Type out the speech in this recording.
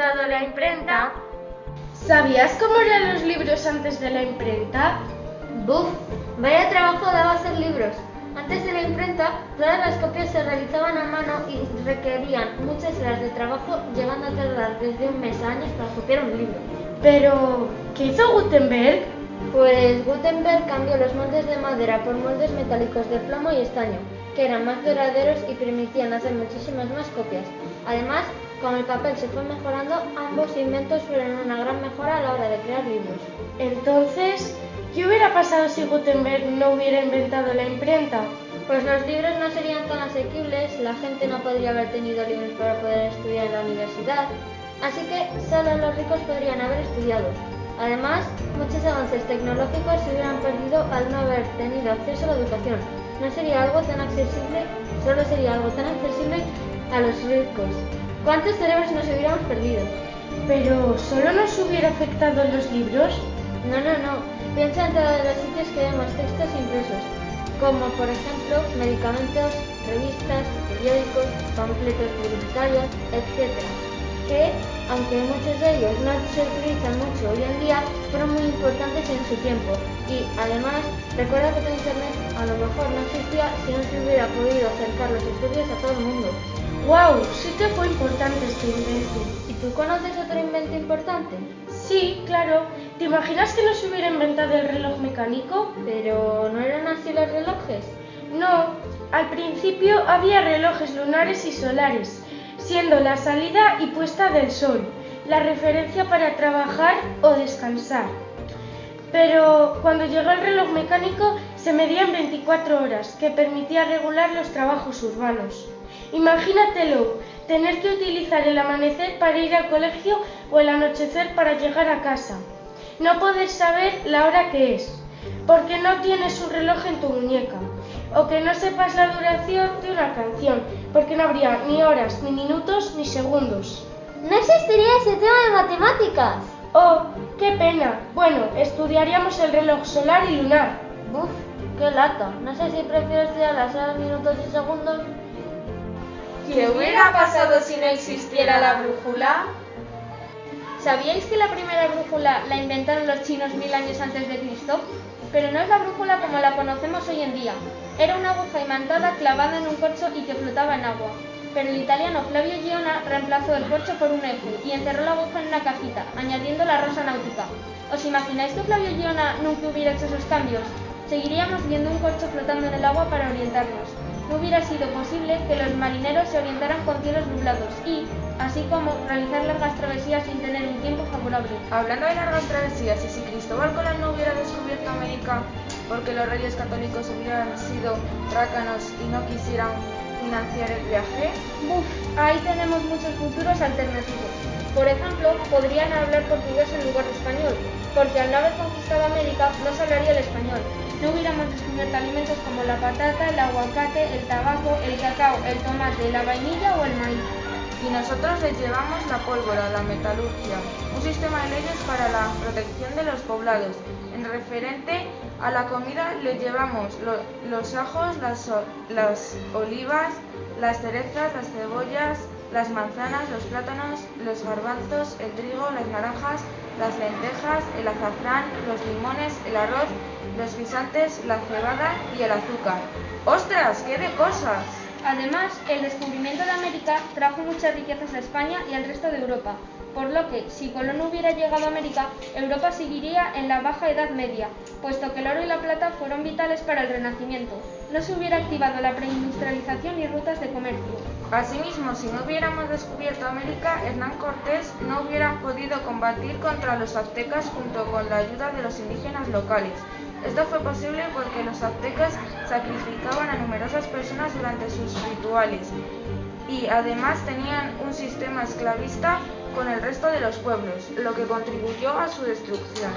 inventado la imprenta? ¿Sabías cómo eran los libros antes de la imprenta? Buf, vaya trabajo daba hacer libros. Antes de la imprenta, todas las copias se realizaban a mano y requerían muchas horas de trabajo, llegando a tardar desde un mes a años para copiar un libro. Pero, ¿qué hizo Gutenberg? Pues Gutenberg cambió los moldes de madera por moldes metálicos de plomo y estaño, que eran más duraderos y permitían hacer muchísimas más copias. Además, como el papel se fue mejorando, ambos inventos fueron una gran mejora a la hora de crear libros. Entonces, ¿qué hubiera pasado si Gutenberg no hubiera inventado la imprenta? Pues los libros no serían tan asequibles, la gente no podría haber tenido libros para poder estudiar en la universidad, así que solo los ricos podrían haber estudiado. Además, muchos avances tecnológicos se hubieran perdido al no haber tenido acceso a la educación. No sería algo tan accesible, solo sería algo tan accesible a los ricos. ¿Cuántos cerebros nos hubiéramos perdido? Pero, ¿solo nos hubiera afectado los libros? No, no, no. Piensa en todos los sitios que vemos textos impresos, como por ejemplo medicamentos, revistas, periódicos, panfletos publicitarios, etc. Que, aunque muchos de ellos no se utilizan mucho hoy en día, fueron muy importantes en su tiempo. Y además, recuerda que tu internet a lo mejor no existía si no se hubiera podido acercar los estudios a todo el mundo. ¡Wow! Sí que fue importante este invento. ¿Y tú conoces otro invento importante? Sí, claro. ¿Te imaginas que no se hubiera inventado el reloj mecánico? Pero ¿no eran así los relojes? No, al principio había relojes lunares y solares, siendo la salida y puesta del sol la referencia para trabajar o descansar. Pero cuando llegó el reloj mecánico se medían 24 horas, que permitía regular los trabajos urbanos. Imagínatelo, tener que utilizar el amanecer para ir al colegio o el anochecer para llegar a casa. No poder saber la hora que es, porque no tienes un reloj en tu muñeca. O que no sepas la duración de una canción, porque no habría ni horas, ni minutos, ni segundos. No existiría ese tema de matemáticas. Oh, qué pena. Bueno, estudiaríamos el reloj solar y lunar. Buf, qué lata. No sé si prefiero estudiar las horas, minutos y segundos. ¿Qué hubiera pasado si no existiera la brújula? ¿Sabíais que la primera brújula la inventaron los chinos mil años antes de Cristo? Pero no es la brújula como la conocemos hoy en día. Era una aguja imantada clavada en un corcho y que flotaba en agua. Pero el italiano Flavio Giona reemplazó el corcho por un eje y encerró la aguja en una cajita, añadiendo la rosa náutica. ¿Os imagináis que Flavio Giona nunca hubiera hecho esos cambios? Seguiríamos viendo un corcho flotando en el agua para orientarnos. No hubiera sido posible que los marineros se orientaran con cielos nublados y, así como, realizar largas travesías sin tener un tiempo favorable. Hablando de largas travesías, ¿y si Cristóbal Colón no hubiera descubierto América porque los reyes católicos hubieran sido rácanos y no quisieran financiar el viaje? Buf, ahí tenemos muchos futuros alternativos. Por ejemplo, podrían hablar portugués en lugar de español, porque al no haber conquistado América no se hablaría el español. No hubiéramos descubierto alimentos como la patata, el aguacate, el tabaco, el cacao, el tomate, la vainilla o el maíz. Y nosotros les llevamos la pólvora, la metalurgia, un sistema de leyes para la protección de los poblados. En referente a la comida les llevamos lo, los ajos, las olivas, las cerezas, las cebollas, las manzanas, los plátanos, los garbanzos, el trigo, las naranjas, las lentejas, el azafrán, los limones, el arroz, los guisantes, la cebada y el azúcar. ¡Ostras, qué de cosas! Además, el descubrimiento de América trajo muchas riquezas a España y al resto de Europa, por lo que, si Colón hubiera llegado a América, Europa seguiría en la Baja Edad Media, puesto que el oro y la plata fueron vitales para el Renacimiento. No se hubiera activado la preindustrialización y rutas de comercio. Asimismo, si no hubiéramos descubierto América, Hernán Cortés no hubiera podido combatir contra los aztecas junto con la ayuda de los indígenas locales. Esto fue posible porque los aztecas sacrificaban a numerosas personas durante sus rituales y además tenían un sistema esclavista con el resto de los pueblos, lo que contribuyó a su destrucción.